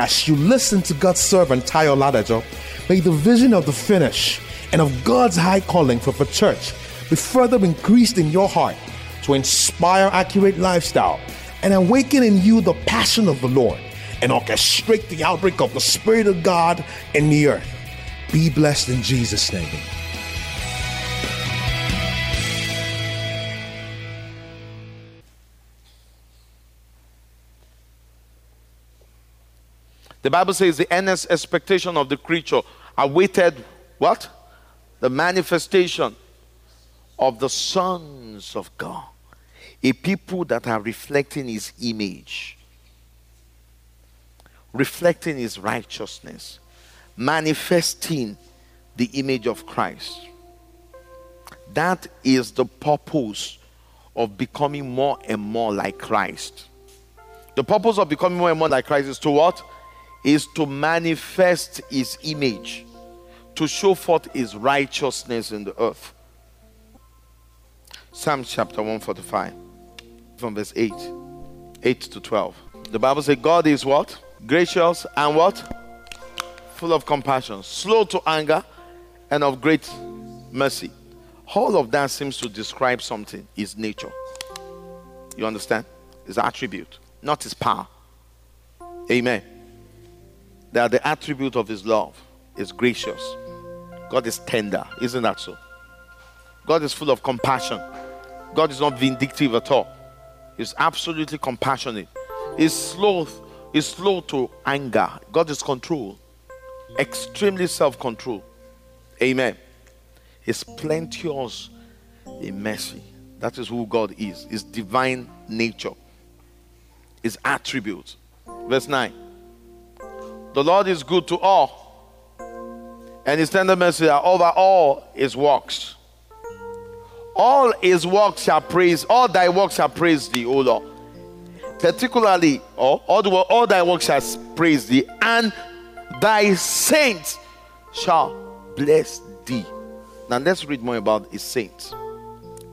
As you listen to God's servant Tayo Ladajo, may the vision of the finish and of God's high calling for the church be further increased in your heart to inspire accurate lifestyle and awaken in you the passion of the Lord and orchestrate the outbreak of the Spirit of God in the earth. Be blessed in Jesus' name. The Bible says the earnest expectation of the creature awaited what? The manifestation of the sons of God. A people that are reflecting his image, reflecting his righteousness, manifesting the image of Christ. That is the purpose of becoming more and more like Christ. The purpose of becoming more and more like Christ is to what? Is to manifest his image, to show forth his righteousness in the earth. Psalm chapter 145, from verse 8, 8 to 12. The Bible says, God is what? Gracious and what? Full of compassion, slow to anger, and of great mercy. All of that seems to describe something, his nature. You understand? His attribute, not his power. Amen that the attribute of his love is gracious. God is tender. Isn't that so? God is full of compassion. God is not vindictive at all. He's absolutely compassionate. He's slow, he's slow to anger. God is control. Extremely self-control. Amen. He's plenteous in mercy. That is who God is. His divine nature. His attributes. Verse 9. The Lord is good to all, and his tender mercy are over all his works. All his works shall praise, all thy works shall praise thee, O Lord. Particularly, all, all, the, all thy works shall praise thee, and thy saints shall bless thee. Now let's read more about his saints.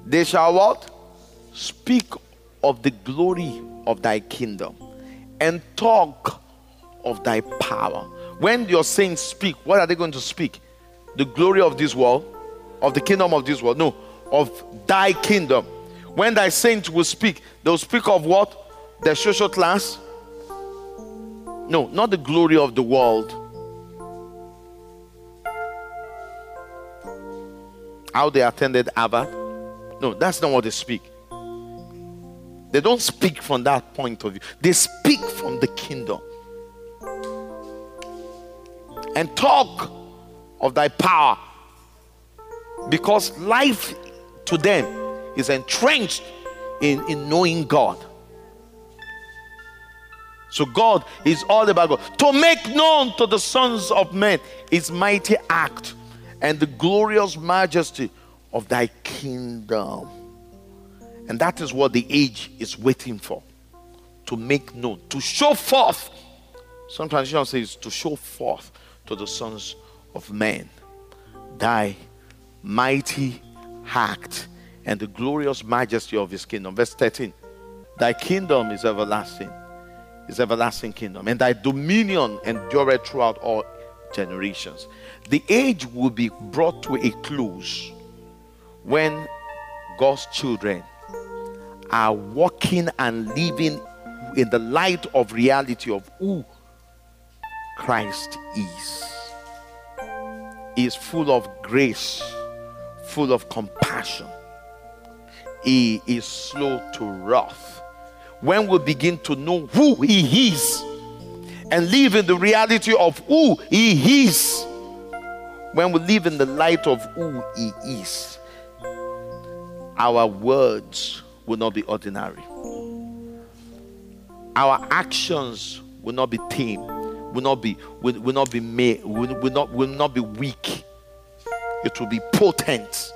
They shall what? Speak of the glory of thy kingdom and talk of thy power. When your saints speak, what are they going to speak? The glory of this world, of the kingdom of this world? No, of thy kingdom. When thy saints will speak, they'll speak of what? The social class? No, not the glory of the world. How they attended Harvard? No, that's not what they speak. They don't speak from that point of view, they speak from the kingdom and talk of thy power because life to them is entrenched in, in knowing God. So God is all about God. To make known to the sons of men his mighty act and the glorious majesty of thy kingdom. And that is what the age is waiting for. To make known, to show forth. Some translations says to show forth to the sons of men thy mighty act and the glorious majesty of his kingdom. Verse 13 Thy kingdom is everlasting, is everlasting kingdom, and thy dominion endureth throughout all generations. The age will be brought to a close when God's children are walking and living in the light of reality of who Christ is. He is full of grace, full of compassion. He is slow to wrath. When we begin to know who He is and live in the reality of who He is, when we live in the light of who He is, our words will not be ordinary. Our actions will not be tame will not be will, will not be made will, will not will not be weak. It will be potent.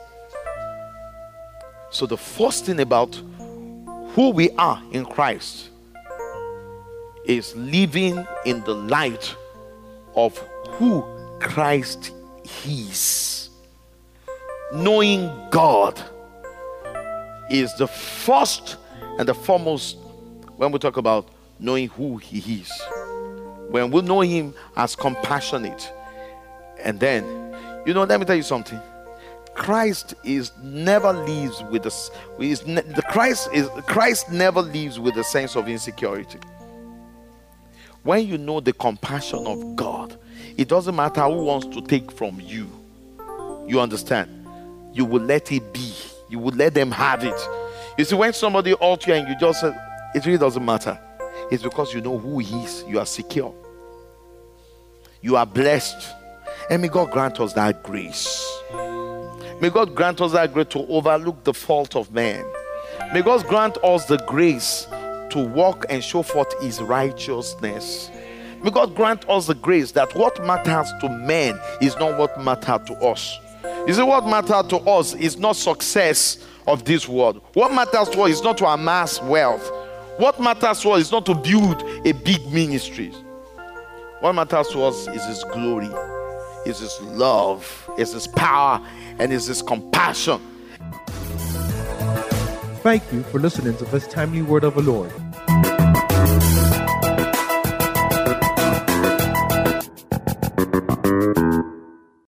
So the first thing about who we are in christ is living in the light of who christ is. Knowing god is the first and the foremost when we talk about knowing who he is when we know Him as compassionate, and then, you know, let me tell you something. Christ is never leaves with us. The Christ is Christ never leaves with a sense of insecurity. When you know the compassion of God, it doesn't matter who wants to take from you. You understand? You will let it be. You will let them have it. You see, when somebody hurt you and you just say, it really doesn't matter. It's because you know who He is. You are secure. You are blessed. And may God grant us that grace. May God grant us that grace to overlook the fault of man. May God grant us the grace to walk and show forth His righteousness. May God grant us the grace that what matters to men is not what matters to us. You see, what matters to us is not success of this world. What matters to us is not to amass wealth. What matters to us is not to build a big ministry. What matters to us is His glory, is His love, is His power, and is His compassion. Thank you for listening to this timely word of the Lord.